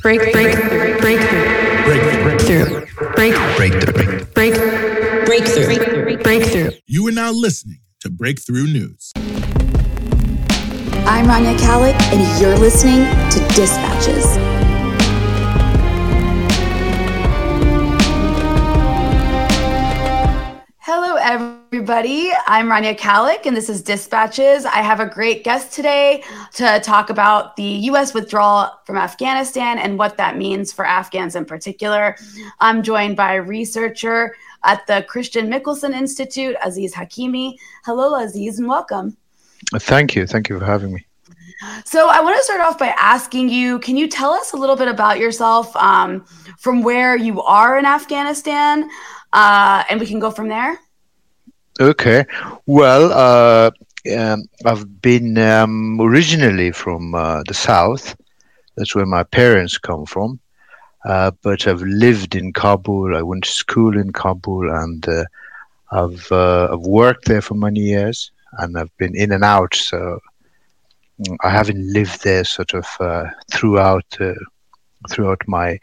break, break, breakthrough, breakthrough, break, breakthrough, break, breakthrough, breakthrough. You are now listening to Breakthrough News. I'm Rania Khalek, and you're listening to Dispatches. Everybody. I'm Rania Khalek, and this is Dispatches. I have a great guest today to talk about the U.S. withdrawal from Afghanistan and what that means for Afghans in particular. I'm joined by a researcher at the Christian Michelsen Institute, Aziz Hakimi. Hello, Aziz, and welcome. Thank you. Thank you for having me. So, I want to start off by asking you can you tell us a little bit about yourself um, from where you are in Afghanistan? Uh, and we can go from there. Okay. Well, uh, um, I've been um, originally from uh, the south. That's where my parents come from. Uh, but I've lived in Kabul. I went to school in Kabul, and uh, I've uh, I've worked there for many years, and I've been in and out. So mm, I haven't lived there sort of throughout throughout my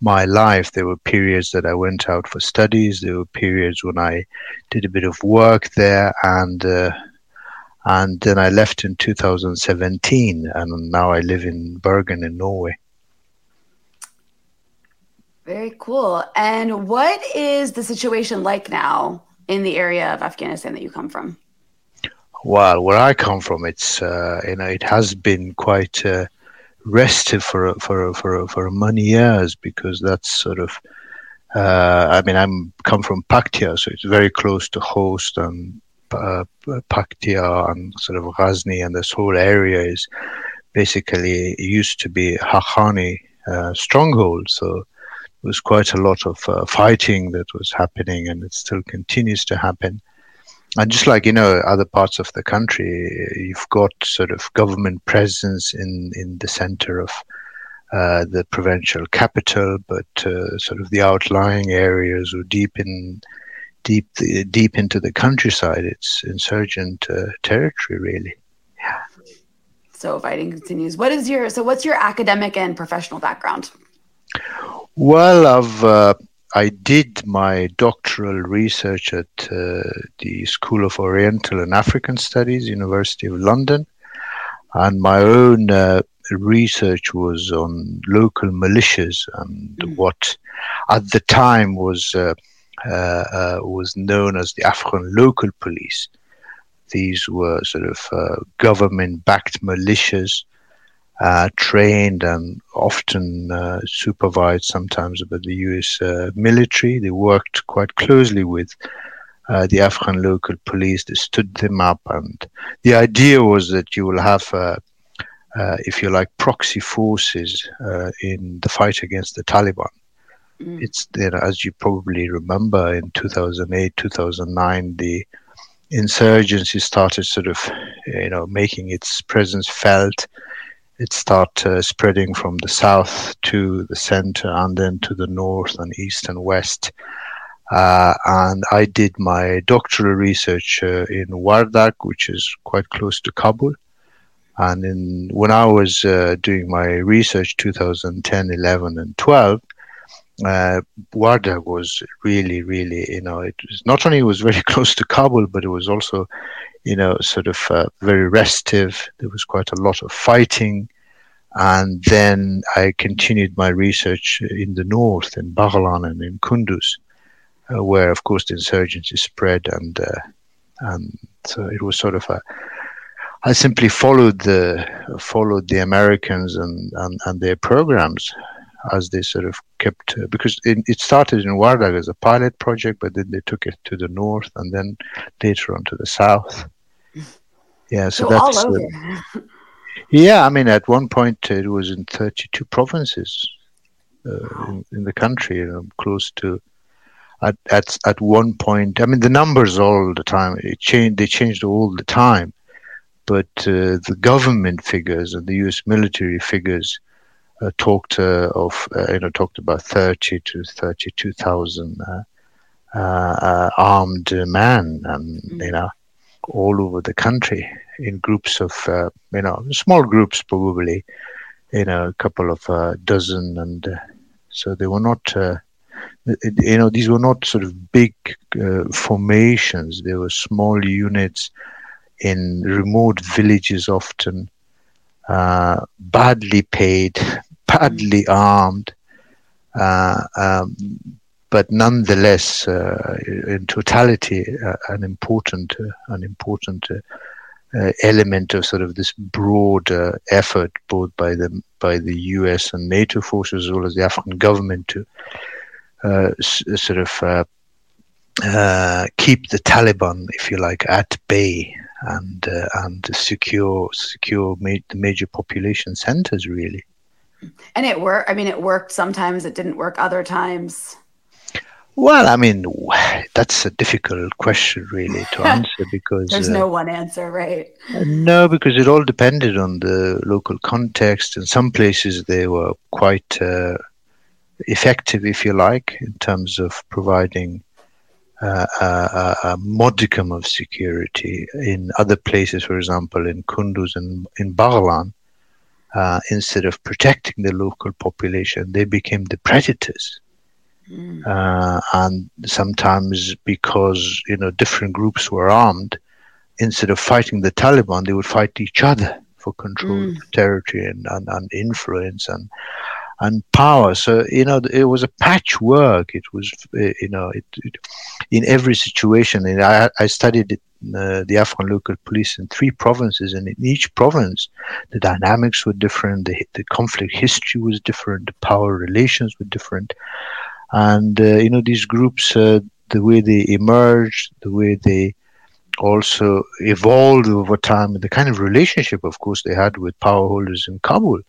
my life. There were periods that I went out for studies. There were periods when I did a bit of work there, and uh, and then I left in 2017, and now I live in Bergen in Norway. Very cool. And what is the situation like now in the area of Afghanistan that you come from? Well, where I come from, it's uh, you know it has been quite. Uh, restive for for for for many years because that's sort of uh, I mean I'm come from Paktia, so it's very close to Khost and uh, Paktia and sort of Ghazni, and this whole area is basically used to be Haqqani uh, stronghold. So there was quite a lot of uh, fighting that was happening, and it still continues to happen and just like you know other parts of the country you've got sort of government presence in in the center of uh, the provincial capital but uh, sort of the outlying areas or deep in deep the, deep into the countryside it's insurgent uh, territory really. Yeah so fighting continues. What is your so what's your academic and professional background? Well i've uh, I did my doctoral research at uh, the School of Oriental and African Studies, University of London, and my own uh, research was on local militias and mm. what, at the time, was uh, uh, uh was known as the Afghan local police. These were sort of uh, government-backed militias uh, trained and often uh, supervised sometimes by the US uh, military. They worked quite closely with uh, the Afghan local police. They stood them up, and the idea was that you will have, uh, uh, if you like, proxy forces in the fight against the Taliban. Mm. It's you know, as you probably remember in 2008, 2009, the insurgency started sort of, you know, making its presence felt it started uh, spreading from the south to the center and then to the north and east and west. Uh, and I did my doctoral research uh, in Wardak, which is quite close to Kabul. And in, when I was uh, doing my research, 2010, 11, and 12, uh, Wardak was really, really, you know, it was not only was very close to Kabul, but it was also you know, sort of uh, very restive. There was quite a lot of fighting. And then I continued my research in the north, in Baghlan and in Kunduz, uh, where, of course, the insurgency spread. And, uh, and so it was sort of a, I simply followed the followed the Americans and, and, and their programs as they sort of kept uh, because it, it, started in Wardak as a pilot project, but then they took it to the north and then later on to the south. Yeah, so, so that's all over. Uh, yeah, I mean, at one point it was in 32 provinces uh, in, in, the country, you know, close to. At, at at one point, I mean, the numbers all the time it changed. They changed all the time, but uh, the government figures and the U.S. military figures uh, talked uh, of uh, you know talked about 30 to 32 thousand uh, armed men, and mm-hmm. you know all over the country in groups of uh, you know small groups probably you know, a couple of uh, dozen, and uh, so they were not. Uh, you know, these were not sort of big uh, formations. They were small units in remote villages, often uh, badly paid, badly armed, uh, um, but nonetheless, uh, in totality, uh, an important, uh, an important uh, element of sort of this broad effort, both by the by the U.S. and NATO forces as well as the Afghan government, to s- sort of keep the Taliban, if you like, at bay and uh, and secure secure ma- the major population centers really. And it worked. I mean, it worked. Sometimes it didn't work. Other times. Well, I mean, that's a difficult question really to answer because there's uh, no one answer, right? No, because it all depended on the local context. In some places, they were quite uh, effective, if you like, in terms of providing uh, a, a, modicum of security. In other places, for example, in Kunduz and in Baghlan, uh, instead of protecting the local population, they became the predators. Mm. Uh, and sometimes because you know different groups were armed, instead of fighting the Taliban, they would fight each other for control mm. of territory and, and, and influence and and power. So you know, it was a patchwork. It was eh, you know, it, it in every situation. And I, I studied it, uh, the Afghan local police in three provinces, and in each province, the dynamics were different. The, the conflict history was different. The power relations were different, and uh, you know, these groups, uh, the way they emerged, the way they also evolved over time, the kind of relationship, of course, they had with power holders in Kabul.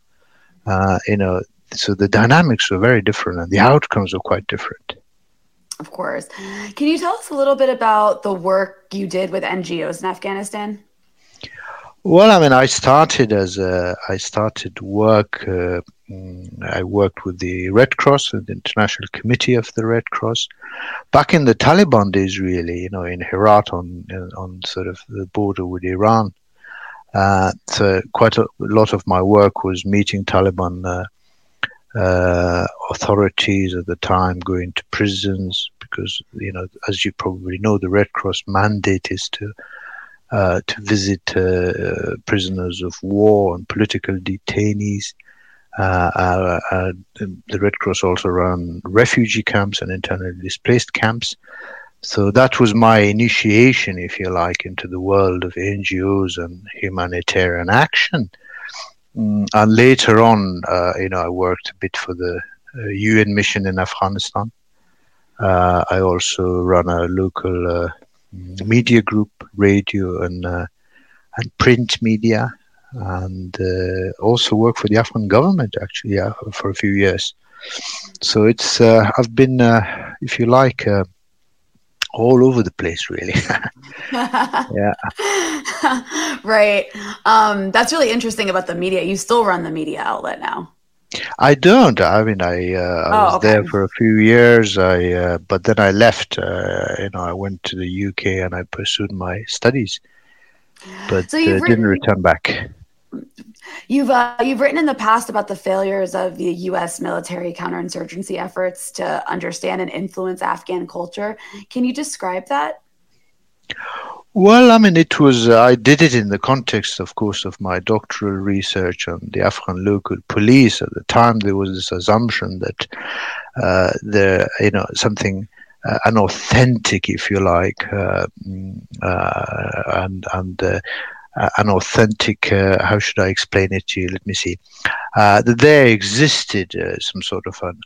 Uh, you know, so the dynamics were very different and the outcomes were quite different. Of course. Can you tell us a little bit about the work you did with NGOs in Afghanistan? Well, I mean, I started as a, I started work. Uh, mm, I worked with the Red Cross and the International Committee of the Red Cross back in the Taliban days, really. You know, in Herat on on sort of the border with Iran. Uh, so quite a lot of my work was meeting Taliban uh, uh, authorities at the time going to prisons because you know as you probably know the red cross mandate is to uh, to visit uh, prisoners of war and political detainees. Uh, uh, uh, the red cross also run refugee camps and internally displaced camps. So that was my initiation if you like into the world of ngos and humanitarian action Mm, and later on, uh, you know, I worked a bit for the uh, UN mission in Afghanistan. Uh, I also run a local uh, media group, radio and uh, and print media, and uh, also work for the Afghan government actually for a few years. So it's I've been, if you like all over the place really. Yeah. Right. Um, that's really interesting about the media. You still run the media outlet now. I don't. I mean i, uh, I oh, was okay. there for a few years. I uh, but then i left uh, you know i went to the uk and i pursued my studies but so uh, written, didn't return back You've uh, you've written in the past about the failures of the U.S. military counterinsurgency efforts to understand and influence Afghan culture. Can you describe that? Well, I mean, it was uh, I did it in the context, of course, of my doctoral research on the Afghan local police. At the time, there was this assumption that uh, there, you know, something. Uh, an authentic, if you like, uh, mm, uh, and and uh, an authentic, uh, how should I explain it to you? Let me see. Uh, there existed uh, some sort of an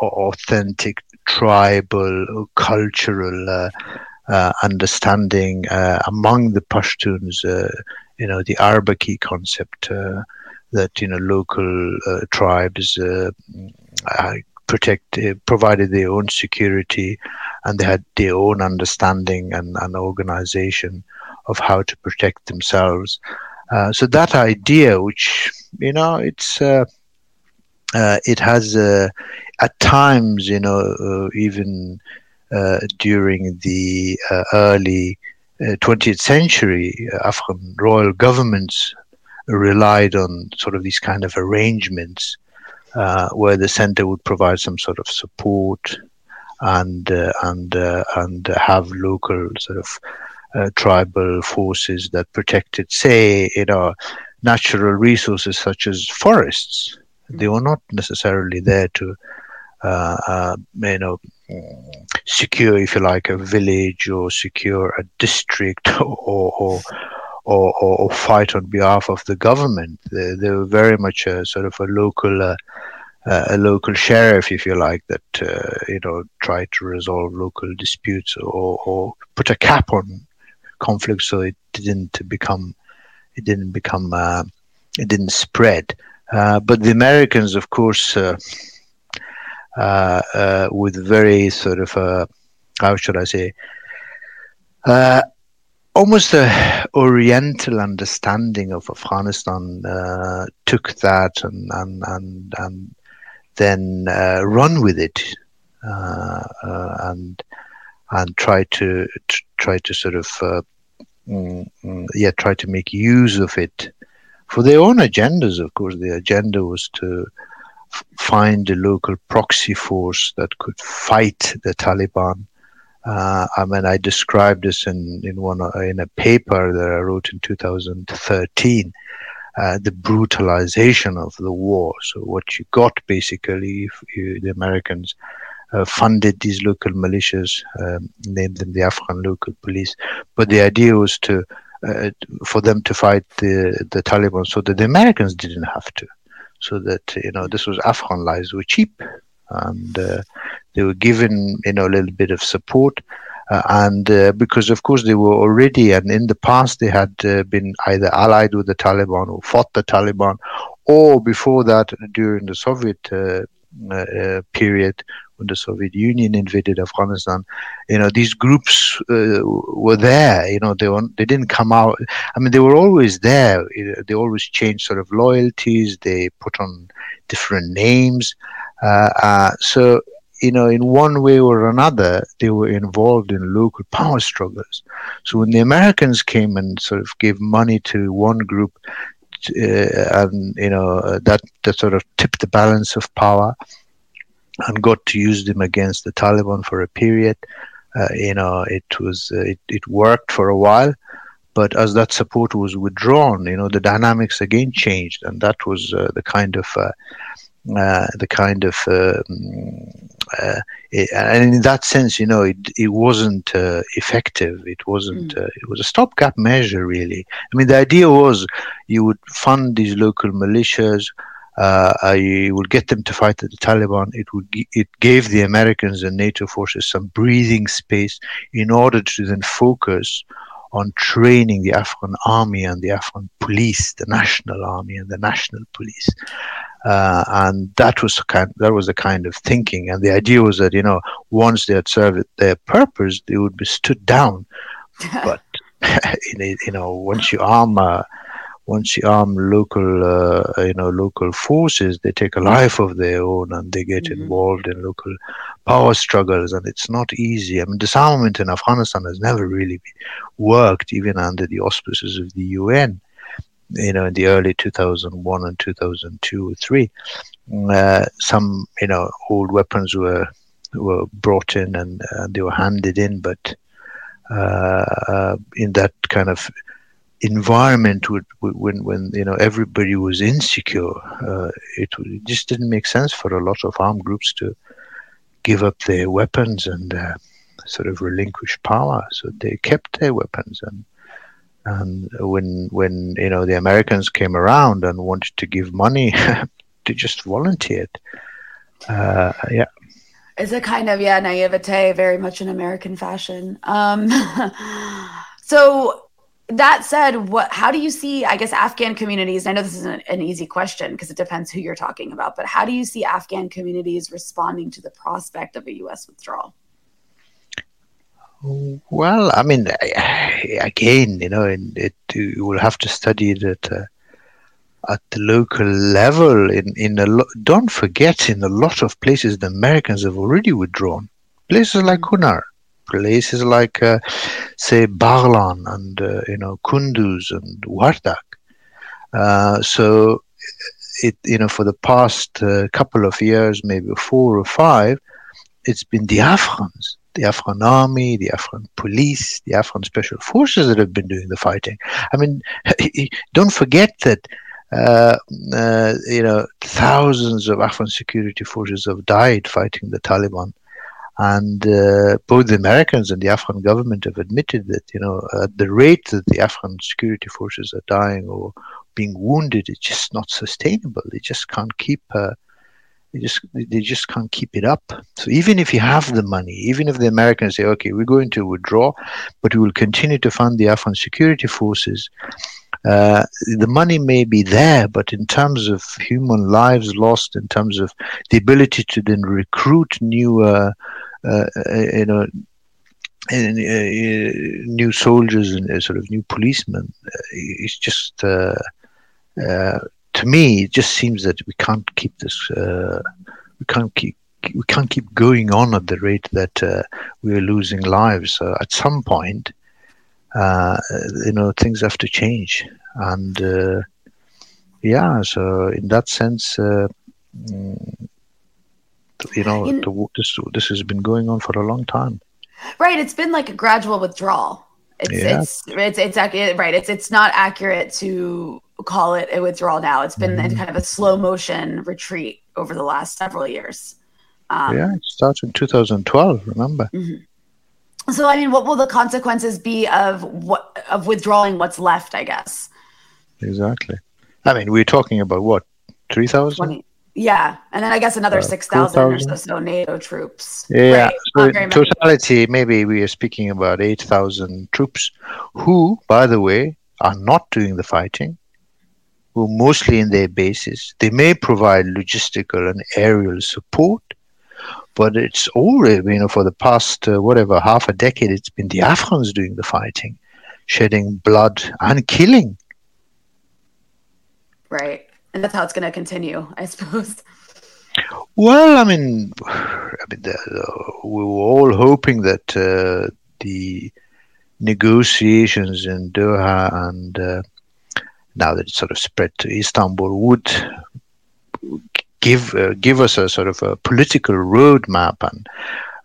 authentic tribal, cultural uh, uh, understanding among the Pashtuns, you know, the Arbaki concept that, you know, local tribes protect provided their own security and they had their own understanding and, and organization of how to protect themselves. Uh, so that idea, which you know, it's uh, uh, it has uh, at times, you know, uh, even uh, during the early 20th century, Afghan royal governments relied on sort of these kind of arrangements where the center would provide some sort of support and and and have local sort of uh, tribal forces that protected, say, you know, natural resources such as forests. They were not necessarily there to, uh, uh, you know, secure, if you like, a village or secure a district or or, or, or fight on behalf of the government. They, they were very much a sort of a local. Uh, uh, a local sheriff, if you like, that uh, you know tried to resolve local disputes or, or put a cap on conflict so it didn't become it didn't become uh, it didn't spread. Uh, but the Americans, of course, uh, uh, uh with very sort of uh, how should I say, almost a Oriental understanding of Afghanistan, took that and and and, and then run with it and and try to, to, try to sort of uh, mm, mm, yeah try to make use of it for their own agendas. Of course, the agenda was to f- find a local proxy force that could fight the Taliban. Uh, I mean, I described this in in one in a paper that I wrote in 2013. Uh, the brutalization of the war. So what you got basically, you, the Americans funded these local militias, um, named them the Afghan local police. But the idea was to uh, for them to fight the the Taliban, so that the Americans didn't have to. So that you know this was Afghan lives were cheap, and uh, they were given you know a little bit of support. Uh, and uh, because of course they were already and in the past they had uh, been either allied with the Taliban or fought the Taliban, or before that during the Soviet uh, uh, period when the Soviet Union invaded Afghanistan, you know, these groups uh, were there. You know, they were they didn't come out. I mean, they were always there. They always changed sort of loyalties. They put on different names. Uh, uh, so you know, in one way or another, they were involved in local power struggles. So when the Americans came and sort of gave money to one group, uh, and you know that that sort of tipped the balance of power and got to use them against the Taliban for a period. Uh, you know, it was uh, it, it worked for a while, but as that support was withdrawn, you know, the dynamics again changed, and that was uh, the kind of uh, uh, the kind of um, uh, it, and in that sense, you know, it it wasn't effective. It wasn't. Mm. it was a stopgap measure, really. I mean, the idea was you would fund these local militias uh, I would get them to fight the Taliban. It would it gave the Americans and NATO forces some breathing space in order to then focus on training the Afghan army and the Afghan police, the national army and the national police. Uh, and that was kind that was the kind of thinking. And the idea was that you know once they had served their purpose, they would be stood down. but you know once you arm a once you arm local, uh, you know, local forces, they take a life of their own and they get mm-hmm. involved in local power struggles, and it's not easy. I mean, disarmament in Afghanistan has never really worked, even under the auspices of the UN. You know, in the early 2001 and 2002 or three, uh, some you know old weapons were were brought in and uh, they were handed in, but uh, uh in that kind of environment would, when when you know everybody was insecure uh, it, it, just didn't make sense for a lot of armed groups to give up their weapons and uh, sort of relinquish power. So they kept their weapons and and when when you know the Americans came around and wanted to give money they just volunteered uh, yeah it's a kind of yeah naivete very much in American fashion um, so that said, what how do you see, I guess, Afghan communities? I know this isn't an easy question because it depends who you're talking about, but how do you see Afghan communities responding to the prospect of a U.S. withdrawal? Well, I mean, again, you know, it, you will have to study it at, uh, at the local level. In in a lo- don't forget, in a lot of places, the Americans have already withdrawn. Places like mm. Kunar, places like, uh, say, Baghlan and uh, you know Kunduz and Wardak. Uh, so, it you know for the past uh, couple of years, maybe four or five, it's been the Afghans, the Afghan army, the Afghan police, the Afghan special forces that have been doing the fighting. I mean, don't forget that. Uh, uh, you know, thousands of Afghan security forces have died fighting the Taliban and uh, both the Americans and the Afghan government have admitted that, you know, at the rate that the Afghan security forces are dying or being wounded, it's just not sustainable. They just can't keep. Uh, they just they just can't keep it up. So even if you have the money, even if the Americans say, okay, we're going to withdraw, but we will continue to fund the Afghan security forces, uh, the money may be there, but in terms of human lives lost, in terms of the ability to then recruit new uh, uh, uh, you know, new soldiers and sort of new policemen. it's just to me, it just seems that we can't keep this. we can't keep we can't keep going on at the rate that uh, we are losing lives. So at some point, uh, you know, things have to change, and uh, yeah. So in that sense, mm, you know, in, the, this this has been going on for a long time. Right. It's been like a gradual withdrawal. It's yeah. it's it's it's right. It's it's not accurate to call it a withdrawal now. It's been mm-hmm. kind of a slow motion retreat over the last several years. Um, yeah, it started in 2012. Remember. Mm-hmm. So I mean, what will the consequences be of what of withdrawing what's left? I guess. Exactly. I mean, we're talking about what three thousand. Yeah, and then I guess another uh, six thousand or so, so NATO troops. Yeah, right? so in totality, maybe we are speaking about eight thousand troops, who, by the way, are not doing the fighting, who mostly in their bases. They may provide logistical and aerial support, but it's already, you know, for the past uh, whatever half a decade, it's been the Afghans doing the fighting, shedding blood and killing. Right and that's how it's going to continue, I suppose. Well, I mean, I mean, the, uh, we were all hoping that uh, the negotiations in Doha and uh, now that it's sort of spread to Istanbul would give uh, give us a sort of a political roadmap and.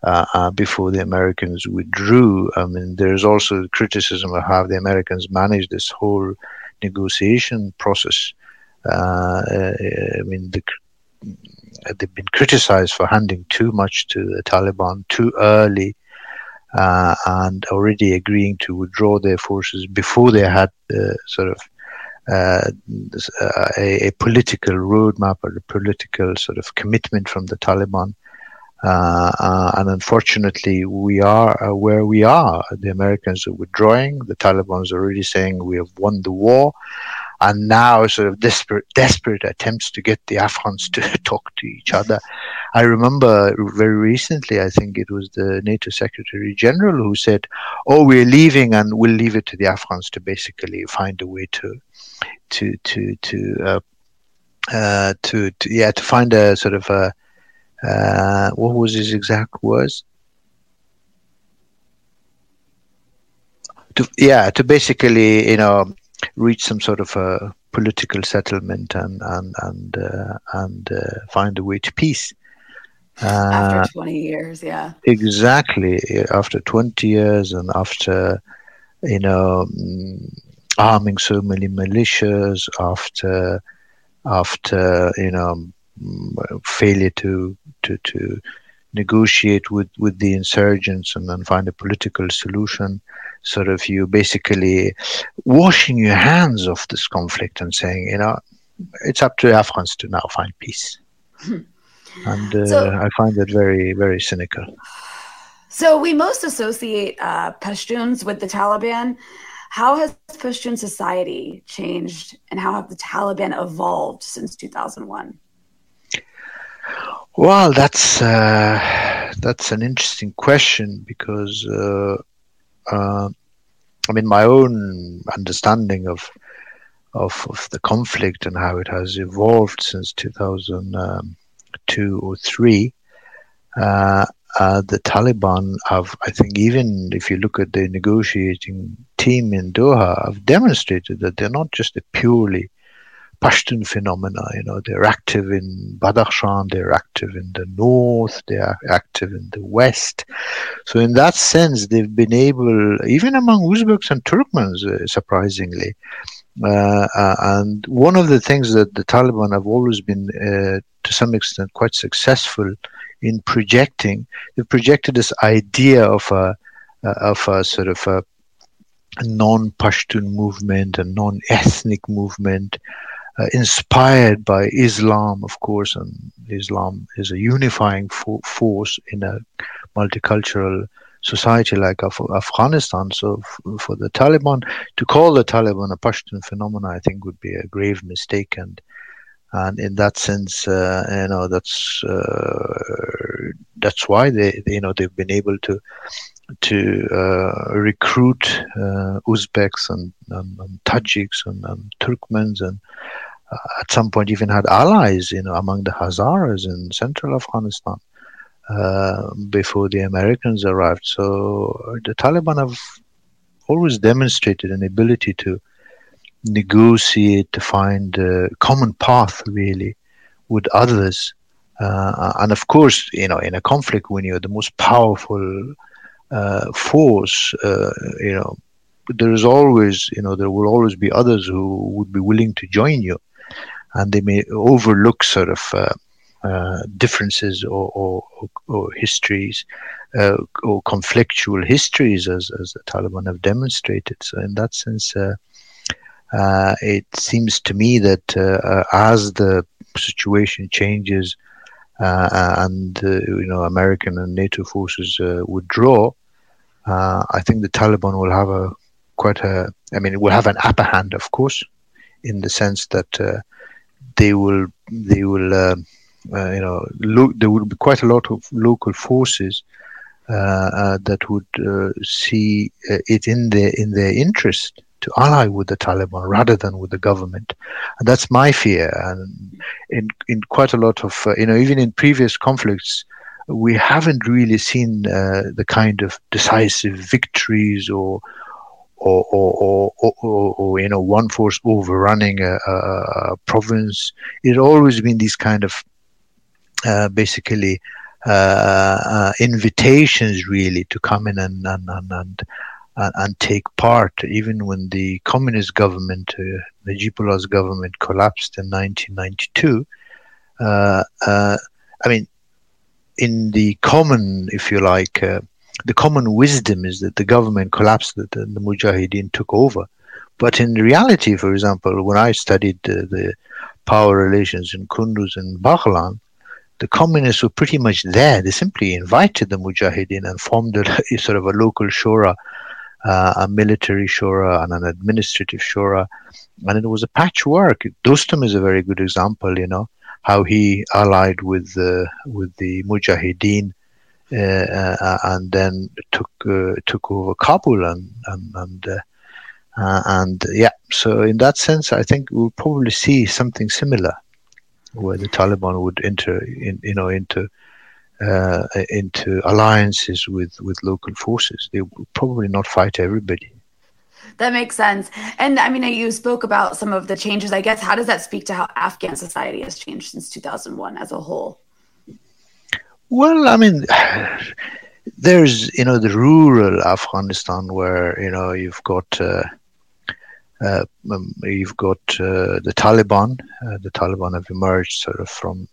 Uh, uh, before the Americans withdrew, I mean, there's also criticism of how the Americans managed this whole negotiation process uh, I mean, the, they've been criticized for handing too much to the Taliban too early. Uh, and already agreeing to withdraw their forces before they had uh, sort of uh, a, a, political roadmap or a political sort of commitment from the Taliban. Uh, uh, and unfortunately, we are where we are. The Americans are withdrawing. The Taliban are already saying we have won the war and now sort of desperate, desperate attempts to get the Afghans to talk to each other. I remember very recently, I think it was the NATO Secretary General who said, "Oh, we're leaving, and we'll leave it to the Afghans to basically find a way to, to, to, to." Uh, uh, to, to yeah to find a sort of a uh, what was his exact words to yeah to basically you know reach some sort of a political settlement and and and uh, and uh, find a way to peace. after uh, 20 years, yeah. Exactly. After 20 years and after, you know, mm, arming so many militias, after, after, you know, failure to, to, to negotiate with, with the insurgents and then find a political solution sort of you basically washing your hands of this conflict and saying, you know, it's up to Afghans to now find peace. and uh, so, I find that very, very cynical. So we most associate uh, Pashtuns with the Taliban. How has Pashtun society changed, and how have the Taliban evolved since 2001? Well, that's uh, that's an interesting question because uh, uh, I mean, my own understanding of, of, of the conflict and how it has evolved since 2002 or three. Uh, the Taliban have, I think, even if you look at the negotiating team in Doha, have demonstrated that they're not just a purely Pashtun phenomena. You know, they're active in Badakhshan, they're active in the north, they are active in the west. So, in that sense, they've been able, even among Uzbeks and Turkmens, uh, surprisingly. Uh, uh, and one of the things that the Taliban have always been, uh, to some extent, quite successful in projecting, they've projected this idea of a, of a sort of a non-Pashtun movement, a non-ethnic movement, uh, inspired by Islam, of course, and Islam is a unifying fo- force in a multicultural society like Af- Afghanistan. So, f- for the Taliban to call the Taliban a Pashtun phenomenon, I think would be a grave mistake. And and in that sense, uh, you know, that's uh, that's why they, they, you know, they've been able to to uh, recruit uh, Uzbeks and, and, and Tajiks and, and, Turkmens and uh, at some point even had allies you know among the Hazaras in central Afghanistan uh, before the Americans arrived. So the Taliban have always demonstrated an ability to negotiate to find a common path really with others uh, and of course you know in a conflict when you're the most powerful uh, force, uh, you know, there is always, you know, there will always be others who would be willing to join you, and they may overlook sort of uh, uh differences or, or, or histories uh, or conflictual histories, as as the Taliban have demonstrated. So, in that sense. Uh, it seems to me that as the situation changes and you know American and NATO forces withdraw, uh, I think the Taliban will have a quite a, I mean, it will have an upper hand, of course, in the sense that uh, they will, they will, uh, uh you know, lo- there will be quite a lot of local forces uh, uh, that would see it in their in their interest to ally with the Taliban rather than with the government. And that's my fear. And in, in quite a lot of, uh, you know, even in previous conflicts, we haven't really seen uh, the kind of decisive victories or or, or, or, or, or you know one force overrunning a, a, province. It's always been these kind of uh, basically uh, uh, invitations really to come in and and, and, and and take part, even when the communist government, uh, Najibullah's government, collapsed in 1992. Uh, uh, I mean, in the common, if you like, uh, the common wisdom is that the government collapsed, and the, the Mujahideen took over. But in reality, for example, when I studied uh, the power relations in Kunduz and Baghlan, the communists were pretty much there. They simply invited the Mujahideen and formed a, sort of a local shura, uh, a military shura, and an administrative shura. And it was a patchwork. Dostum is a very good example, you know how he allied with the with the Mujahideen uh, uh, and then took uh, took over Kabul and and and, uh, uh, and yeah. So in that sense, I think we'll probably see something similar, where the Taliban would enter in you know into. Uh, into alliances with, with local forces. They will probably not fight everybody. That makes sense. And I mean, you spoke about some of the changes. I guess how does that speak to how Afghan society has changed since 2001 as a whole? Well, I mean, there's you know the rural Afghanistan where you know you've got uh, uh, um, you've got uh, the Taliban. Uh, the Taliban have emerged sort of from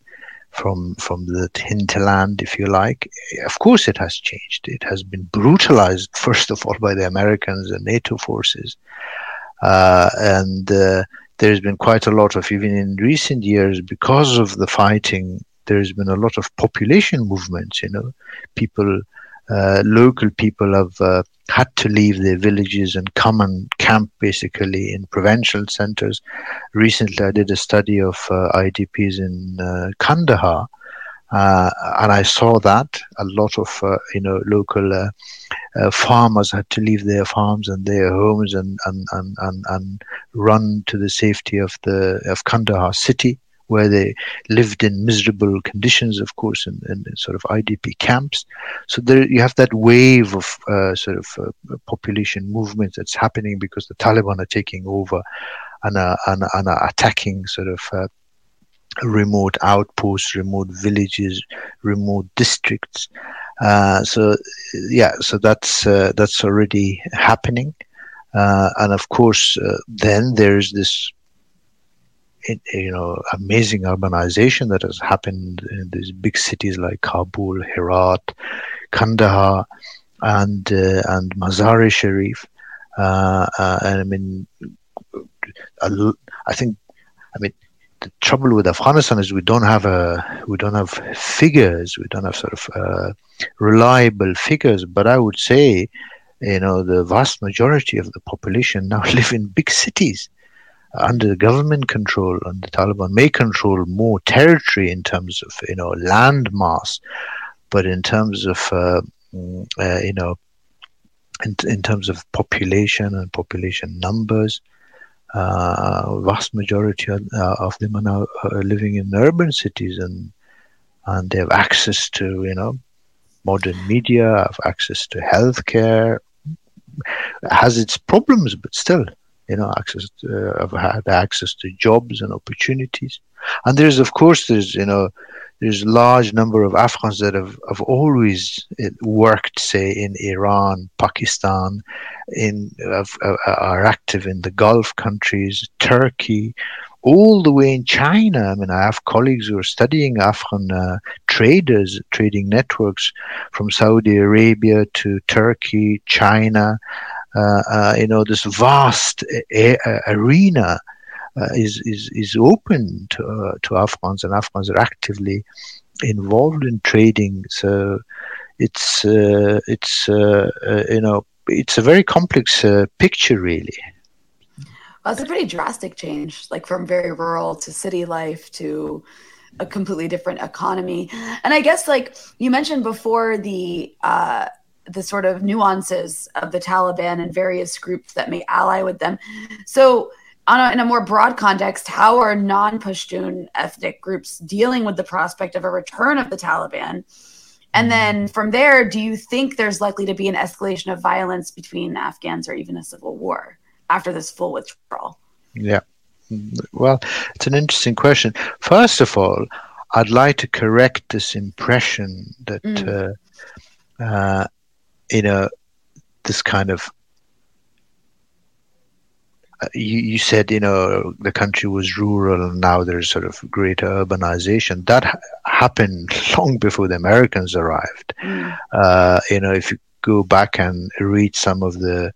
from from the hinterland, if you like. Of course, it has changed. It has been brutalized first of all by the Americans and NATO forces, uh, and uh, there's been quite a lot of even in recent years because of the fighting. There's been a lot of population movements. You know, people, uh, local people have uh, had to leave their villages and come and camp basically in provincial centers. Recently, I did a study of uh, IDPs in uh, Kandahar, uh, and I saw that a lot of you know local farmers had to leave their farms and their homes and and, and, and, and run to the safety of the of Kandahar city where they lived in miserable conditions, of course, in, in sort of IDP camps. So there you have that wave of uh, sort of uh, population movement that's happening because the Taliban are taking over. and are, and, and are attacking sort of uh, remote outposts, remote villages, remote districts. Uh, so yeah, so that's uh, that's already happening, uh, and of course, uh, then there's this you know amazing urbanization that has happened in these big cities like Kabul, Herat, Kandahar, and uh, and Mazar-e Sharif. Uh, and I mean, I think, I mean, the trouble with Afghanistan is we don't have a we don't have figures, we don't have sort of uh, reliable figures. But I would say, you know, the vast majority of the population now live in big cities under government control, and the Taliban may control more territory in terms of you know land mass, but in terms of uh, mm, uh, you know in, in terms of population and population numbers, uh, vast majority of, uh, of them are now uh, living in urban cities and and they have access to you know modern media, have access to healthcare. Has its problems, but still, you know, access to, uh, have had access to jobs and opportunities. And there's, of course, there's you know, there's a large number of Afghans that have, have always uh, worked, say, in Iran, Pakistan, in uh, are active in the Gulf countries, Turkey, all the way in China. I mean, I have colleagues who are studying Afghan uh, traders, trading networks from Saudi Arabia to Turkey, China. Uh, uh, you know, this vast a- a- arena uh, is, is, is open to, uh, to Afghans, and Afghans are actively involved in trading. So it's, uh, it's you know, it's a very complex picture, really. Well, it's a pretty drastic change, like from very rural to city life to a completely different economy. And I guess, like you mentioned before, the uh, the sort of nuances of the Taliban and various groups that may ally with them. So, a, in a more broad context, how are non-Pashtun ethnic groups dealing with the prospect of a return of the Taliban? And then from there, do you think there's likely to be an escalation of violence between Afghans or even a civil war? after this full withdrawal? Yeah. Well, it's an interesting question. First of all, I'd like to correct this impression that, mm. uh, uh, you know, this kind of uh, you, you, said you know the country was rural and now there's sort of greater urbanization that ha- happened long before the americans arrived mm. uh, you know if you go back and read some of the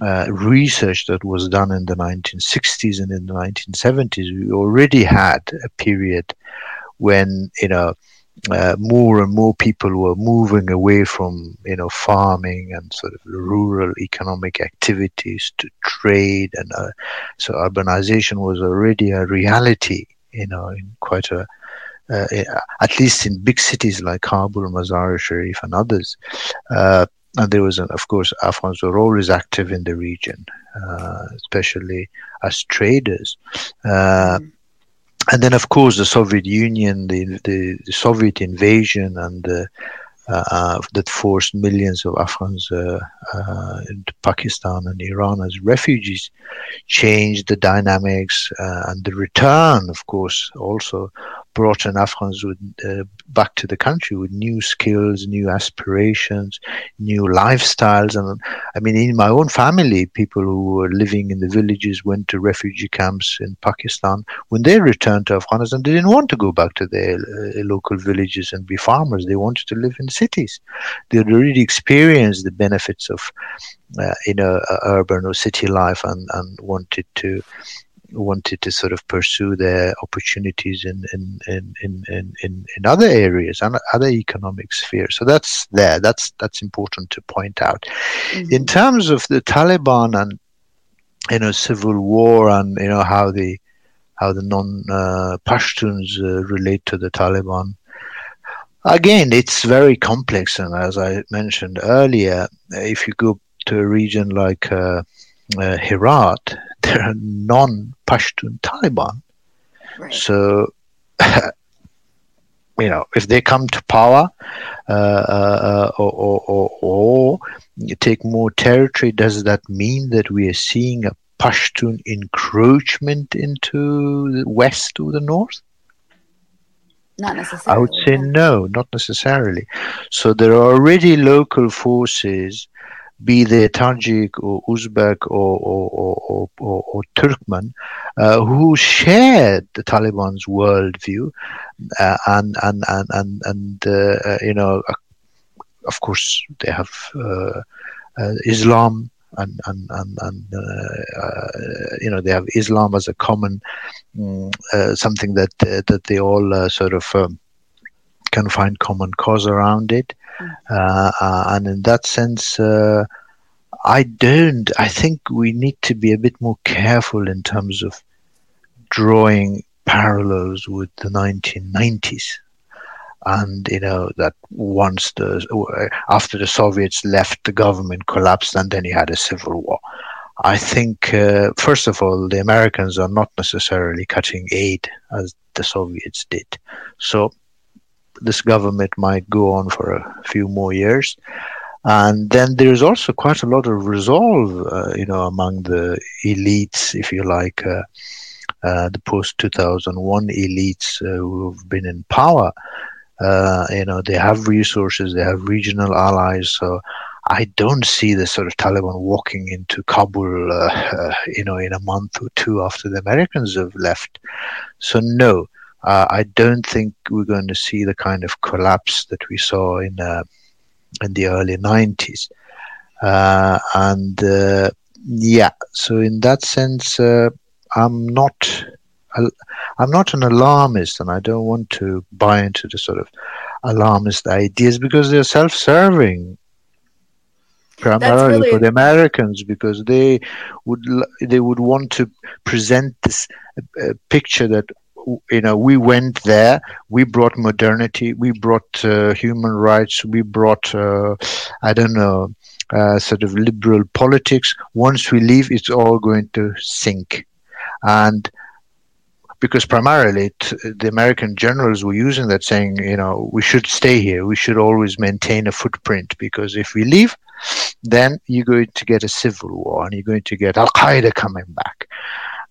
uh, research that was done in the 1960s and in the 1970s, we already had a period when you know uh, more and more people were moving away from you know farming and sort of rural economic activities to trade, and uh, so urbanization was already a reality. You know, in quite a uh, at least in big cities like Kabul, Mazar-e-Sharif, and others. Uh, and there was, of course, Afghans were always active in the region, uh, especially as traders. Uh, mm. And then, of course, the Soviet Union, the, the, the Soviet invasion, and uh, uh that forced millions of Afghans uh, uh, into Pakistan and Iran as refugees, changed the dynamics, and the return, of course, also brought in Afghans with, uh, back to the country with new skills, new aspirations, new lifestyles. And I mean, in my own family, people who were living in the villages went to refugee camps in Pakistan. When they returned to Afghanistan, they didn't want to go back to their uh, local villages and be farmers. They wanted to live in cities. They had already experienced the benefits of, uh, you know, urban or city life and, and wanted to wanted to sort of pursue their opportunities in in in in in, in, other areas and other economic spheres. So that's there. That's that's important to point out. Mm-hmm. In terms of the Taliban and you know civil war and you know how the how the non uh, Pashtuns uh, relate to the Taliban. Again, it's very complex, and as I mentioned earlier, if you go to a region like uh, uh Herat, there are non-Pashtun Taliban. Right. So, you know, if they come to power uh, uh, or, or, or, or take more territory, does that mean that we are seeing a Pashtun encroachment into the west or the north? Not necessarily. I would say no, not necessarily. So there are already local forces, be they Tajik or Uzbek or, or, or, or, Turkmen, uh, who shared the Taliban's worldview, uh, and and and and, and uh, uh you know, of course, they have uh, uh, Islam and and and, and uh, uh, you know they have Islam as a common um, uh, something that that they all uh, sort of um, can find common cause around it, mm. and in that sense. I don't. I think we need to be a bit more careful in terms of drawing parallels with the 1990s and you know that once the after the Soviets left, the government collapsed, and then you had a civil war. I think uh, first of all, the Americans are not necessarily cutting aid as the Soviets did, so this government might go on for a few more years. And then there's also quite a lot of resolve, uh, you know, among the elites, if you like, uh, uh the post 2001 elites uh, who have been in power uh, you know, they have resources, they have regional allies. So I don't see the sort of Taliban walking into Kabul, uh, you know, in a month or two after the Americans have left. So no, uh, I don't think we're going to see the kind of collapse that we saw in uh, in the early '90s. Uh, and yeah, so in that sense, I'm not I'm not an alarmist, and I don't want to buy into the sort of alarmist ideas because they're self-serving primarily really for the Americans because they would they would want to present this uh, picture that you know we went there we brought modernity we brought uh, human rights we brought uh, i don't know uh, sort of liberal politics once we leave it's all going to sink and because primarily t- the American generals were using that saying, you know, we should stay here. We should always maintain a footprint because if we leave, then you're going to get a civil war and you're going to get Al Qaeda coming back.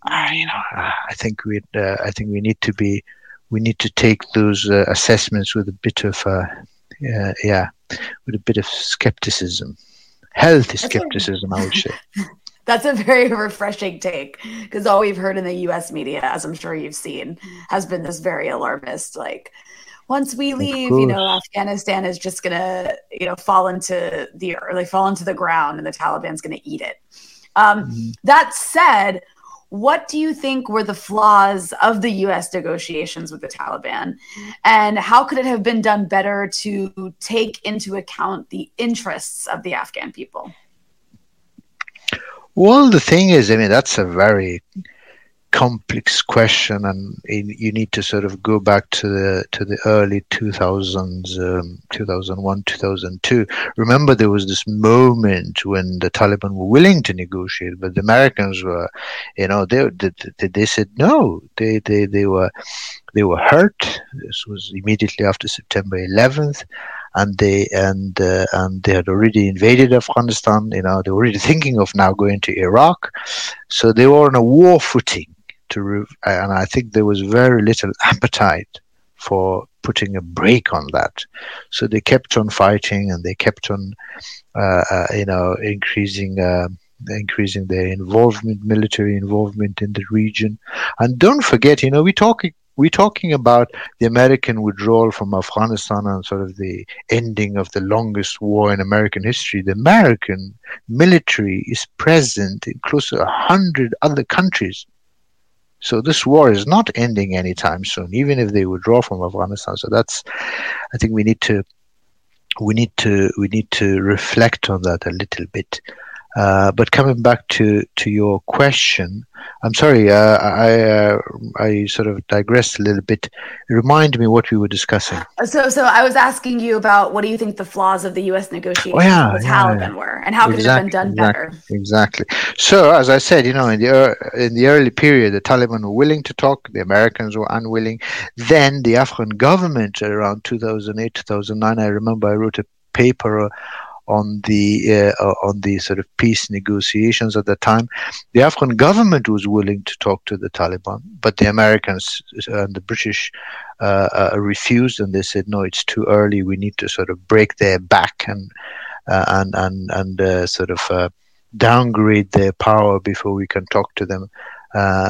Uh, you know, I think we uh, I think we need to be we need to take those uh, assessments with a bit of uh, yeah with a bit of skepticism, healthy skepticism, I would say. That's a very refreshing take because all we've heard in the US media, as I'm sure you've seen, has been this very alarmist like once we leave, you know, Afghanistan is just gonna, you know, fall into the or like fall into the ground and the Taliban's gonna eat it. Um, mm-hmm. That said, what do you think were the flaws of the US negotiations with the Taliban? And how could it have been done better to take into account the interests of the Afghan people? Well, the thing is, I mean, that's a very complex question, and you need to sort of go back to the to the early 2000s, um, 2001, 2002. Remember, there was this moment when the Taliban were willing to negotiate, but the Americans were, you know, they they, they said no. They they they were they were hurt. This was immediately after September 11th and they and uh, and they had already invaded Afghanistan. You know, they were already thinking of now going to Iraq, so they were on a war footing. To re- and I think there was very little appetite for putting a brake on that. So they kept on fighting, and they kept on, uh, uh, you know, increasing. Uh, increasing their involvement, military involvement in the region, and don't forget, you know, we talk we're talking about the American withdrawal from Afghanistan and sort of the ending of the longest war in American history. The American military is present in close to a hundred other countries. So this war is not ending anytime soon, even if they withdraw from Afghanistan. So that's, I think we need to, we need to, we need to reflect on that a little bit. Uh, but coming back to, to your question, I'm sorry, uh, I uh, I sort of digressed a little bit. Remind me what we were discussing. So, so I was asking you about what do you think the flaws of the U.S. negotiations oh, yeah, with yeah, Taliban yeah. were, and how exactly, could it have been done better? Exactly. So, as I said, you know, in the in the early period, the Taliban were willing to talk, the Americans were unwilling. Then the Afghan government, around 2008, 2009, I remember I wrote a paper on the uh, on the sort of peace negotiations at the time. The Afghan government was willing to talk to the Taliban, but the Americans and the British uh, uh, refused, and they said, "No, it's too early. We need to sort of break their back and uh, and and and uh, sort of uh, downgrade their power before we can talk to them."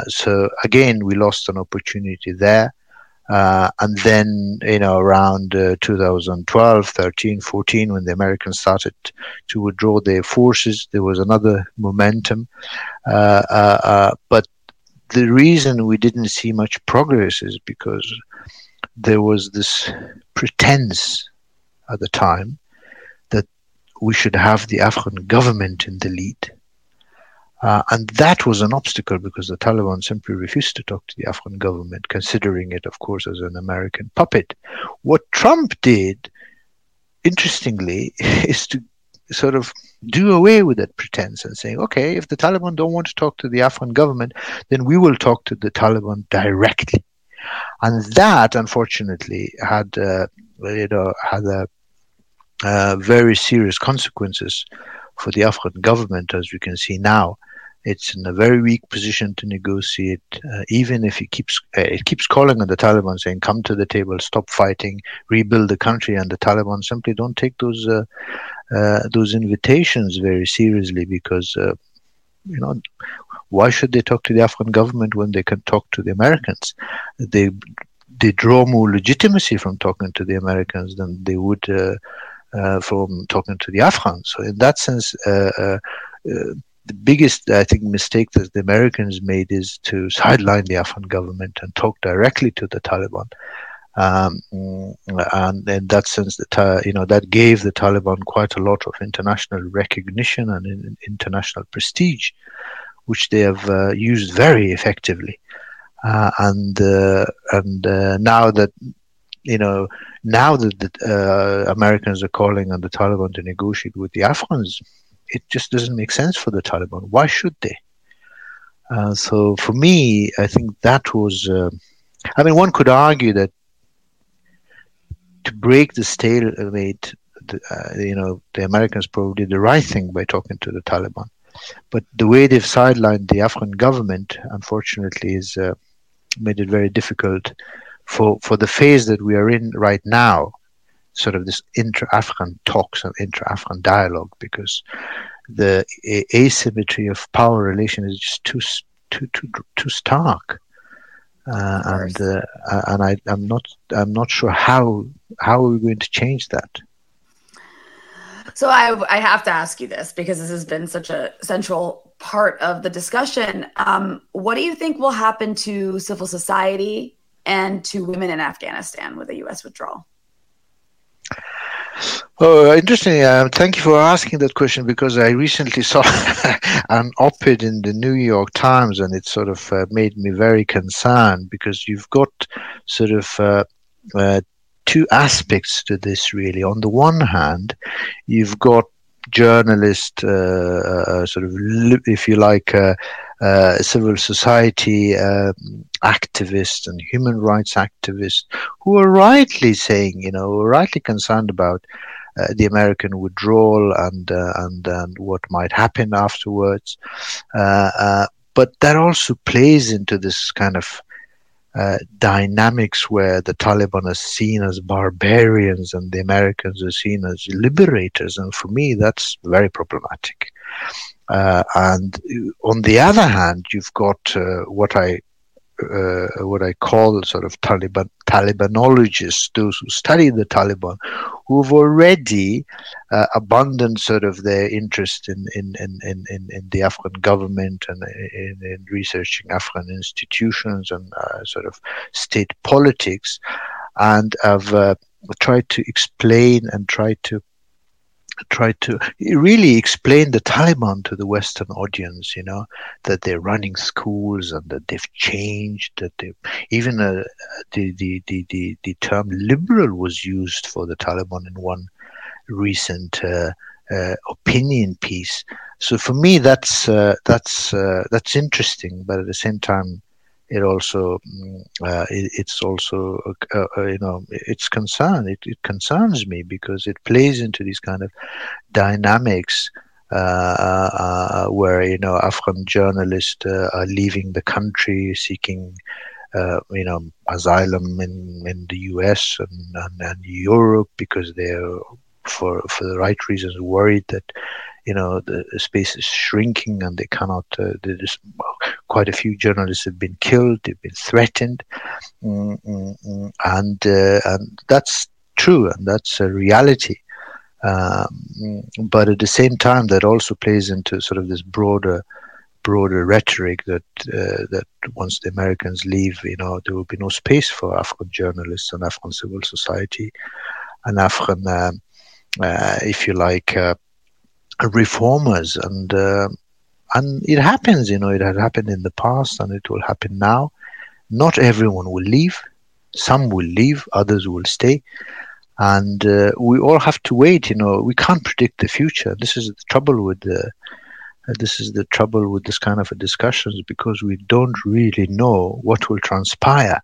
so again, we lost an opportunity there. Uh, and then, you know, around uh, 2012, 13, 14, when the Americans started to withdraw their forces, there was another momentum. Uh, uh, uh, but the reason we didn't see much progress is because there was this pretense at the time that we should have the Afghan government in the lead. Uh, and that was an obstacle because the Taliban simply refused to talk to the Afghan government, considering it, of course, as an American puppet. What Trump did, interestingly, is to sort of do away with that pretense and saying, okay, if the Taliban don't want to talk to the Afghan government, then we will talk to the Taliban directly. And that, unfortunately, had uh, you know had a, uh, very serious consequences for the Afghan government, as we can see now, it's in a very weak position to negotiate, uh, even if it keeps uh, it keeps calling on the Taliban, saying, "Come to the table, stop fighting, rebuild the country." And the Taliban simply don't take those uh, uh those invitations very seriously because uh, you know why should they talk to the Afghan government when they can talk to the Americans? They they draw more legitimacy from talking to the Americans than they would. Uh, from talking to the Afghans. So, in that sense, the biggest, I think, mistake that the Americans made is to sideline the Afghan government and talk directly to the Taliban. Um, and in that sense, that you know that gave the Taliban quite a lot of international recognition and international prestige, which they have uh, used very effectively. Uh, and uh, and uh, now that you know now that the uh, Americans are calling on the Taliban to negotiate with the Afghans, it just doesn't make sense for the Taliban. Why should they? Uh, so for me, I think that was. Uh, I mean, one could argue that to break the stalemate, uh, you know, the Americans probably did the right thing by talking to the Taliban. But the way they've sidelined the Afghan government, unfortunately, has uh, made it very difficult for for the phase that we are in right now sort of this intra-Afghan talks and intra-Afghan dialogue because the asymmetry of power relation is just too too too too stark. Uh, and uh, and I, I'm not I'm not sure how how are we going to change that. So I I have to ask you this because this has been such a central part of the discussion. Um, what do you think will happen to civil society and to women in Afghanistan with a U.S. withdrawal? Oh, interesting. Um, thank you for asking that question because I recently saw an op-ed in the New York Times, and it sort of uh, made me very concerned because you've got sort of uh, uh, two aspects to this. Really, on the one hand, you've got journalists, uh, uh, sort of, if you like uh, uh, civil society um, activists and human rights activists who are rightly saying, you know, rightly concerned about uh, the American withdrawal and uh, and and what might happen afterwards. Uh, uh, but that also plays into this kind of uh, dynamics where the Taliban are seen as barbarians and the Americans are seen as liberators, and for me, that's very problematic. Uh, and on the other hand, you've got uh, what I uh, what I call sort of Taliban Talibanologists, those who study the Taliban, who've already uh, abandoned sort of their interest in in, in, in, in the Afghan government and in, in researching Afghan institutions and uh, sort of state politics, and have uh, tried to explain and try to tried to really explain the Taliban to the Western audience, you know, that they're running schools and that they've changed, that they even uh, the, the, the, the, the term liberal was used for the Taliban in one recent uh, uh, opinion piece. So for me, that's uh, that's uh, that's interesting, but at the same time, it also mm, uh, it, it's also uh, uh, you know it's concern it, it concerns me because it plays into these kind of dynamics uh, uh, where you know Afghan journalists uh, are leaving the country seeking you know asylum in, in the US and, and, and Europe because they're for for the right reasons worried that you know the, space is shrinking and they cannot uh, there's quite a few journalists have been killed they've been threatened. Mm, mm, mm. and uh, and that's true and that's a reality. Um, but at the same time that also plays into sort of this broader broader rhetoric that uh, that once the Americans leave, you know, there will be no space for Afghan journalists and Afghan civil society. And Afghan, um, uh, if you like, uh, reformers and uh, and it happens you know it had happened in the past and it will happen now. Not everyone will leave. Some will leave others will stay. And uh, we all have to wait you know. We can't predict the future. This is the trouble with the uh, this is the trouble with this kind of discussions because we don't really know what will transpire.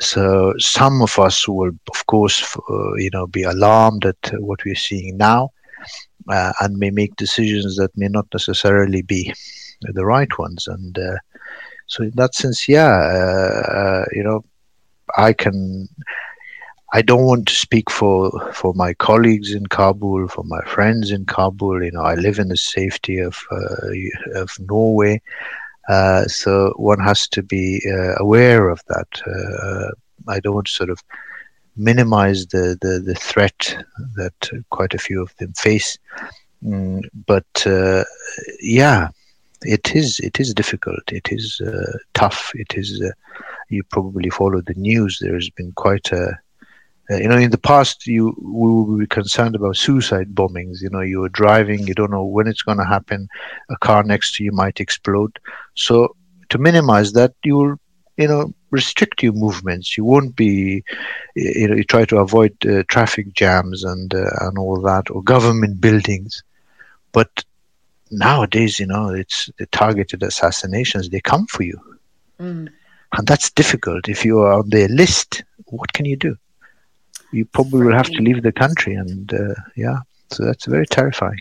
So some of us will of course uh, you know be alarmed at what we're seeing now uh, and may make decisions that may not necessarily be the right ones. And uh, so, in that sense, yeah, uh, uh, you know, I can. I don't want to speak for for my colleagues in Kabul, for my friends in Kabul. You know, I live in the safety of uh, of Norway, so one has to be aware of that. I don't sort of minimize the, the, the threat that quite a few of them face. Mm, but uh, yeah, it is it is difficult. It is uh, tough. It is. Uh, you probably follow the news. There has been quite a. Uh, you know, in the past, you we would be concerned about suicide bombings. You know, you were driving, you don't know when it's going to happen. A car next to you might explode. So, to minimize that, you will, you know, restrict your movements. You won't be, you know, you try to avoid uh, traffic jams and uh, and all that, or government buildings. But nowadays, you know, it's the targeted assassinations. They come for you, mm. and that's difficult. If you are on their list, what can you do? You probably will have to leave the country, and uh, yeah, so that's very terrifying.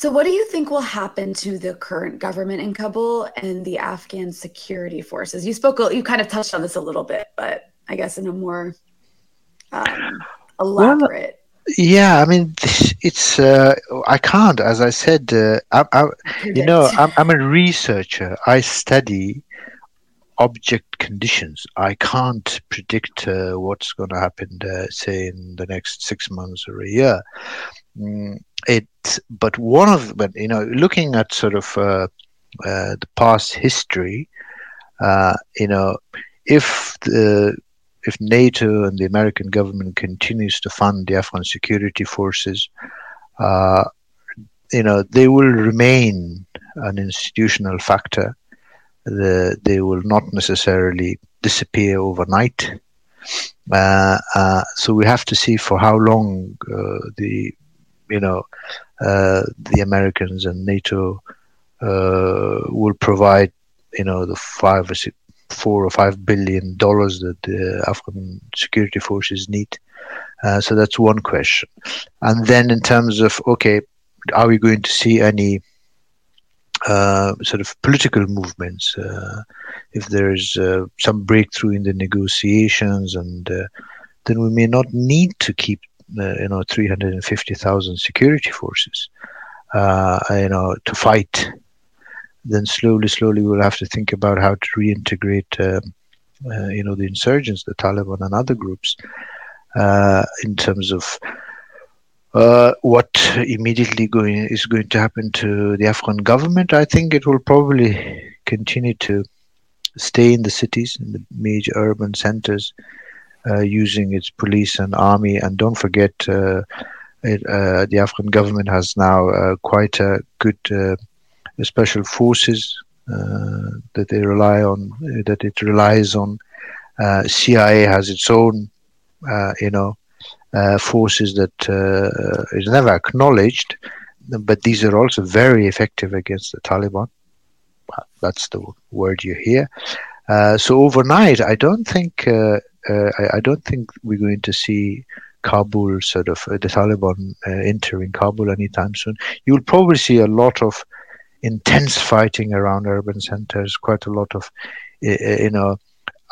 So, what do you think will happen to the current government in Kabul and the Afghan security forces? You spoke, you kind of touched on this a little bit, but I guess in a more um, elaborate. Well, yeah, I mean, it's uh, I can't, as I said, uh, I, I, you know, I'm, I'm a researcher. I study object conditions. I can't predict uh, what's going to happen, uh, say, in the next six months or a year. Mm, it, but one of, but you know, looking at sort of uh, uh, the past history, uh, you know, if the if NATO and the American government continues to fund the Afghan security forces, uh, you know, they will remain an institutional factor. The, they will not necessarily disappear overnight. Uh, uh, so we have to see for how long uh, the you know, uh, the Americans and NATO uh, will provide, you know, the five or six, four or five billion dollars that the Afghan security forces need. Uh, so that's one question. And then in terms of okay, are we going to see any uh, sort of political movements? Uh, if there's uh, some breakthrough in the negotiations, and then we may not need to keep you know 350,000 security forces uh, you know to fight. Then slowly slowly we'll have to think about how to reintegrate um, uh, you know the insurgents the Taliban and other groups uh, in terms of uh, what immediately going is going to happen to the Afghan government. I think it will probably continue to stay in the cities in the major urban centers using its police and army. And don't forget, uh, it, uh, the Afghan government has now quite a good special forces that they rely on, that it relies on. CIA has its own, you know, uh, forces that uh, is never acknowledged, but these are also very effective against the Taliban. That's the word you hear. Uh, so overnight, I don't think uh, uh, I, I, don't think we're going to see Kabul sort of uh, the Taliban uh, entering Kabul anytime soon. You'll probably see a lot of intense fighting around urban centers. Quite a lot of you know,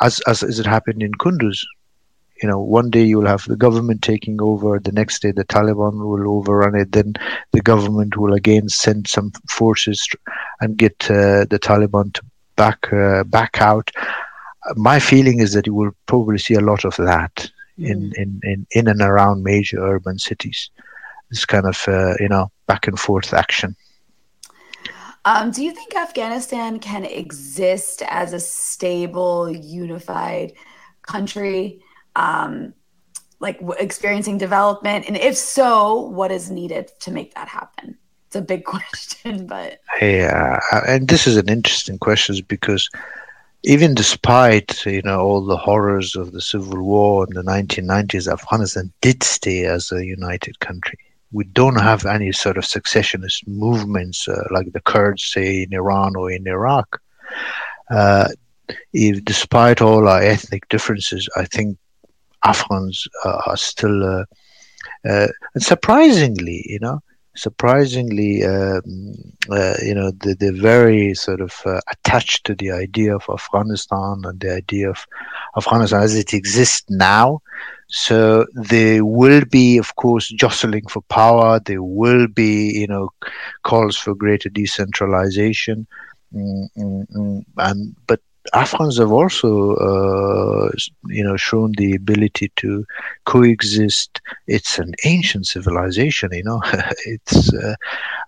as as, as it happened in Kunduz you know, one day you'll have the government taking over, the next day the Taliban will overrun it, then the government will again send some forces and get uh, the Taliban to back uh, back out. My feeling is that you will probably see a lot of that in, mm. in, in, in and around major urban cities. This kind of uh, you know back and forth action. Um, do you think Afghanistan can exist as a stable, unified country? um, like w- experiencing development? And if so, what is needed to make that happen? It's a big question, but yeah, uh, and this is an interesting question because even despite you know all the horrors of the civil war in the 1990s, Afghanistan did stay as a united country. We don't have any sort of secessionist movements uh, like the Kurds say in Iran or in Iraq. Uh, if, despite all our ethnic differences, I think Afghans uh, are still, uh, uh, and surprisingly, you know, surprisingly, um, uh, you know, they, they're very sort of uh, attached to the idea of Afghanistan and the idea of Afghanistan as it exists now. So there will be, of course, jostling for power. There will be, you know, calls for greater decentralization. Mm, mm, mm. And but Afghans have also, uh, you know, shown the ability to coexist. It's an ancient civilization, you know. it's. Uh,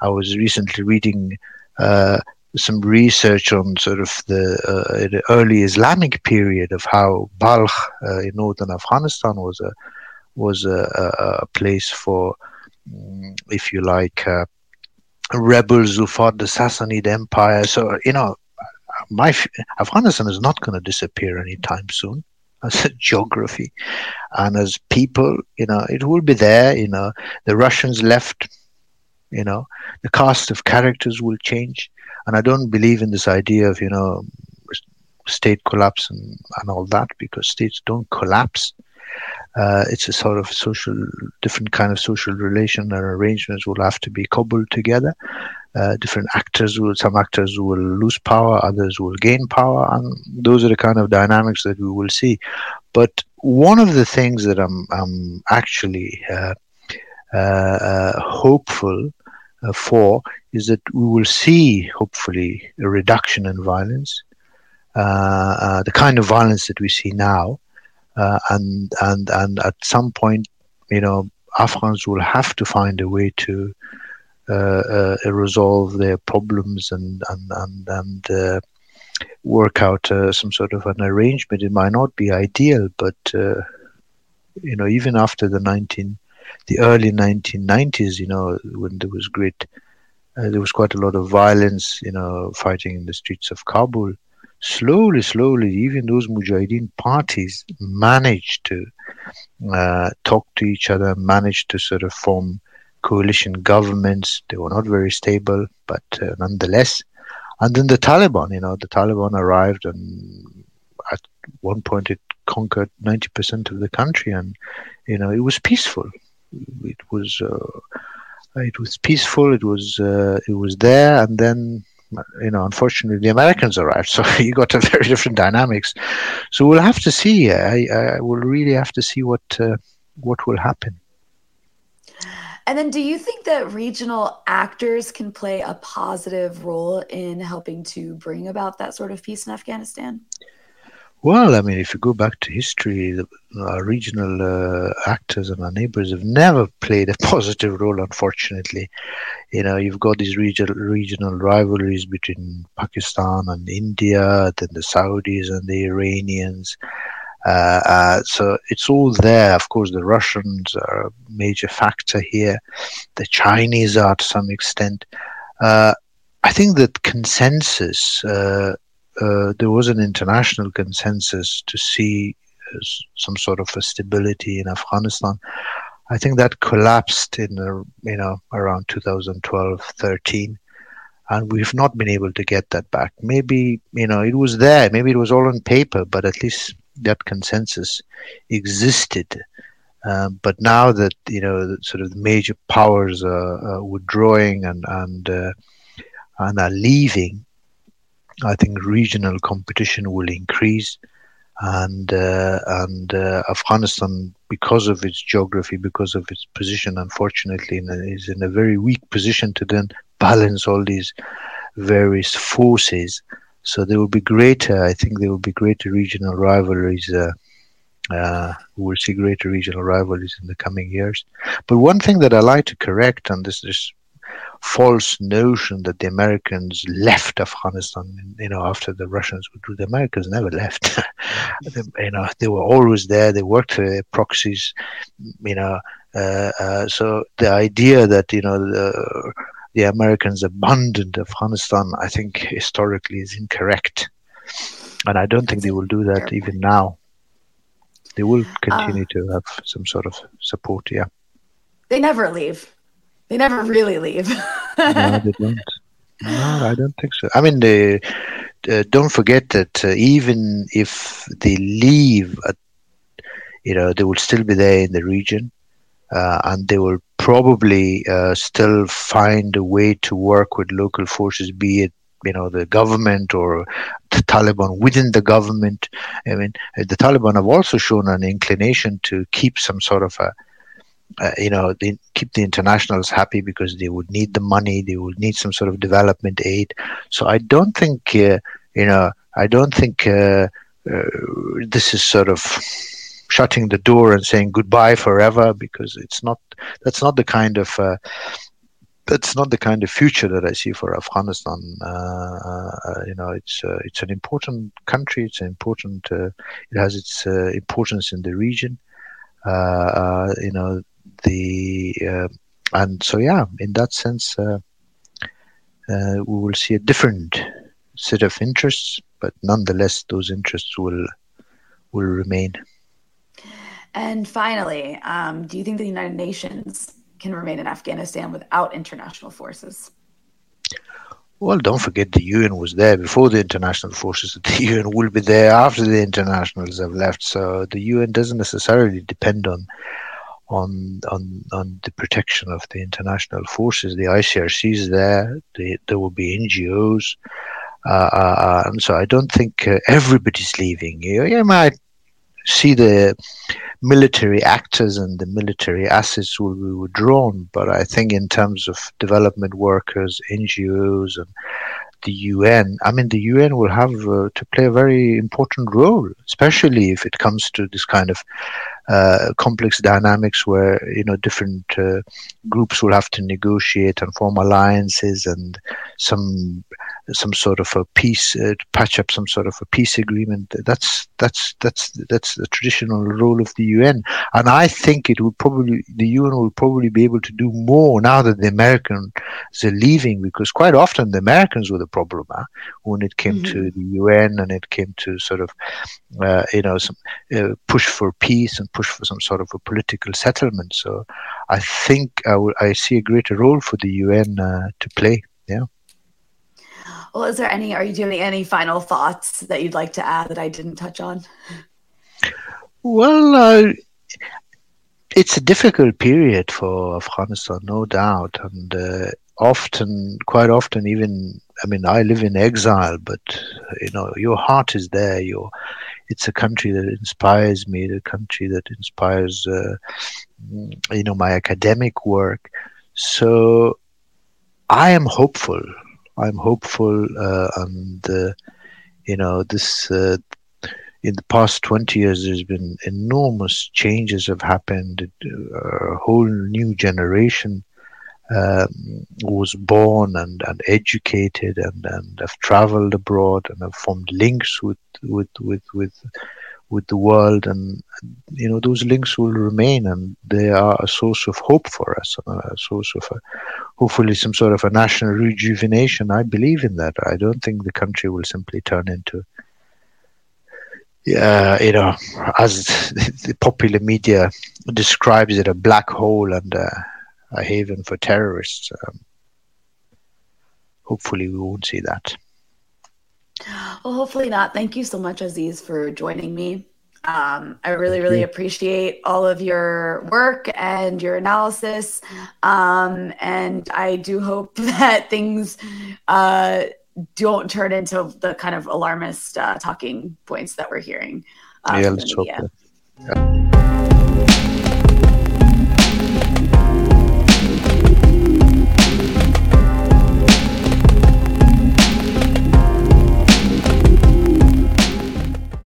I was recently reading uh, some research on sort of the, uh, the, early Islamic period of how Balkh uh, in northern Afghanistan was a was a, a place for, mm, if you like. Uh, rebels who fought the Sassanid Empire. So, you know, my Afghanistan is not going to disappear anytime soon as a geography. And as people you know it will be there you know. The russians left you know. The cast of characters will change. And i don't believe in this idea of you know state collapse and, and all that because states don't collapse. Uh, it's a sort of social different kind of social relation and arrangements will have to be cobbled together uh, different actors will some actors will lose power others will gain power and those are the kind of dynamics that we will see. But one of the things that i'm, I'm actually uh, uh, uh hopeful uh, for is that we will see hopefully a reduction in violence the kind of violence that we see now and and and at some point you know afghans will have to find a way to resolve their problems and and and, and uh, work out some sort of an arrangement. It might not be ideal, but you know, even after the 19, the early 1990s, you know, when there was great, uh, there was quite a lot of violence, you know, fighting in the streets of Kabul. Slowly, slowly, even those Mujahideen parties managed to uh, talk to each other, managed to sort of form coalition governments. They were not very stable, but uh, nonetheless. And then the Taliban, you know, the Taliban arrived, and at one point it conquered 90% of the country, and you know, it was peaceful. It was uh, it was peaceful. It was uh, it was there, and then you know, unfortunately, the Americans arrived, so you got a very different dynamics. So we'll have to see. I, I will really have to see what uh, what will happen. And then, do you think that regional actors can play a positive role in helping to bring about that sort of peace in Afghanistan? Well, I mean, if you go back to history, the uh, regional uh, actors and our neighbors have never played a positive role, unfortunately. You know, you've got these regional, regional rivalries between Pakistan and India, then the Saudis and the Iranians. Uh, uh, so it's all there. Of course, the Russians are a major factor here. The Chinese are to some extent. Uh, I think that consensus, uh, uh, there was an international consensus to see some sort of a stability in Afghanistan. I think that collapsed in, you know, around 2012, 13. and we've not been able to get that back. Maybe you know it was there, maybe it was all on paper, but at least that consensus existed. Um, but now that you know, sort of the major powers are, withdrawing and and uh, and are leaving, I think regional competition will increase, and uh, and uh, Afghanistan, because of its geography, because of its position, unfortunately, is in a very weak position to then balance all these various forces. So there will be greater, I think, there will be greater regional rivalries. Uh, uh, we will see greater regional rivalries in the coming years. But one thing that I like to correct, and this is false notion that the Americans left Afghanistan, you know, after the Russians withdrew. The Americans never left. you know, they were always there. They worked for their proxies, you know. Uh, uh, so the idea that you know the, the Americans abandoned Afghanistan, I think historically is incorrect, and I don't think they will do that even now. They will continue uh, to have some sort of support. Yeah, they never leave they never really leave. no, they don't. No, I don't think so. I mean, they, uh, don't forget that uh, even if they leave, uh, you know, they will still be there in the region, uh, and they will probably uh, still find a way to work with local forces, be it you know the government or the Taliban within the government. I mean, the Taliban have also shown an inclination to keep some sort of a uh, you know, they keep the internationals happy because they would need the money, they would need some sort of development aid. So I don't think, uh, you know, I don't think uh, uh this is sort of shutting the door and saying goodbye forever because it's not. That's not the kind of. Uh, that's not the kind of future that I see for Afghanistan. Uh, you know, it's it's an important country. It's an important. it has its importance in the region. you know, the uh, and so yeah, in that sense, uh, uh, we will see a different set of interests, but nonetheless, those interests will will remain. And finally, um, do you think the United Nations can remain in Afghanistan without international forces? Well, don't forget the UN was there before the international forces. The UN will be there after the internationals have left. So the UN doesn't necessarily depend on on on on the protection of the international forces. The ICRC is there. The, there will be NGOs, uh, uh, uh, and so I don't think uh, everybody's leaving. You, you might see the military actors and the military assets will be withdrawn, but I think in terms of development workers, NGOs, and the UN, I mean, the UN will have uh, to play a very important role, especially if it comes to this kind of uh, complex dynamics where you know different uh, groups will have to negotiate and form alliances and some some sort of a peace uh, patch up some sort of a peace agreement that's that's that's that's the traditional role of the UN and I think it will probably the UN will probably be able to do more now that the Americans are leaving because quite often the Americans were the problem huh? when it came mm-hmm. to the UN and it came to sort of uh, you know some uh, push for peace and push for some sort of a political settlement. So I think I, w- I see a greater role for the UN uh, to play. Yeah. Well, is there any, are you doing any final thoughts that you'd like to add that I didn't touch on? Well, uh, it's a difficult period for Afghanistan, no doubt. And uh, often, quite often, even, I mean, I live in exile, but, you know, your heart is there. Your, it's a country that inspires me, the country that inspires, uh, you know, my academic work. So I am hopeful. I'm hopeful, uh, and uh, you know, this uh, in the past 20 years, there's been enormous changes have happened. A whole new generation um, was born and, and educated and, and have traveled abroad and have formed links with with with with with the world and you know those links will remain and they are a source of hope for us a source of a, hopefully some sort of a national rejuvenation i believe in that i don't think the country will simply turn into uh, you know as the popular media describes it a black hole and a haven for terrorists. Um, hopefully we won't see that. Well, hopefully not. Thank you so much, Aziz, for joining me. Um, I really, Thank really you. appreciate all of your work and your analysis. Um, and I do hope that things uh, don't turn into the kind of alarmist uh, talking points that we're hearing. Uh, yeah, let's hope. Yeah.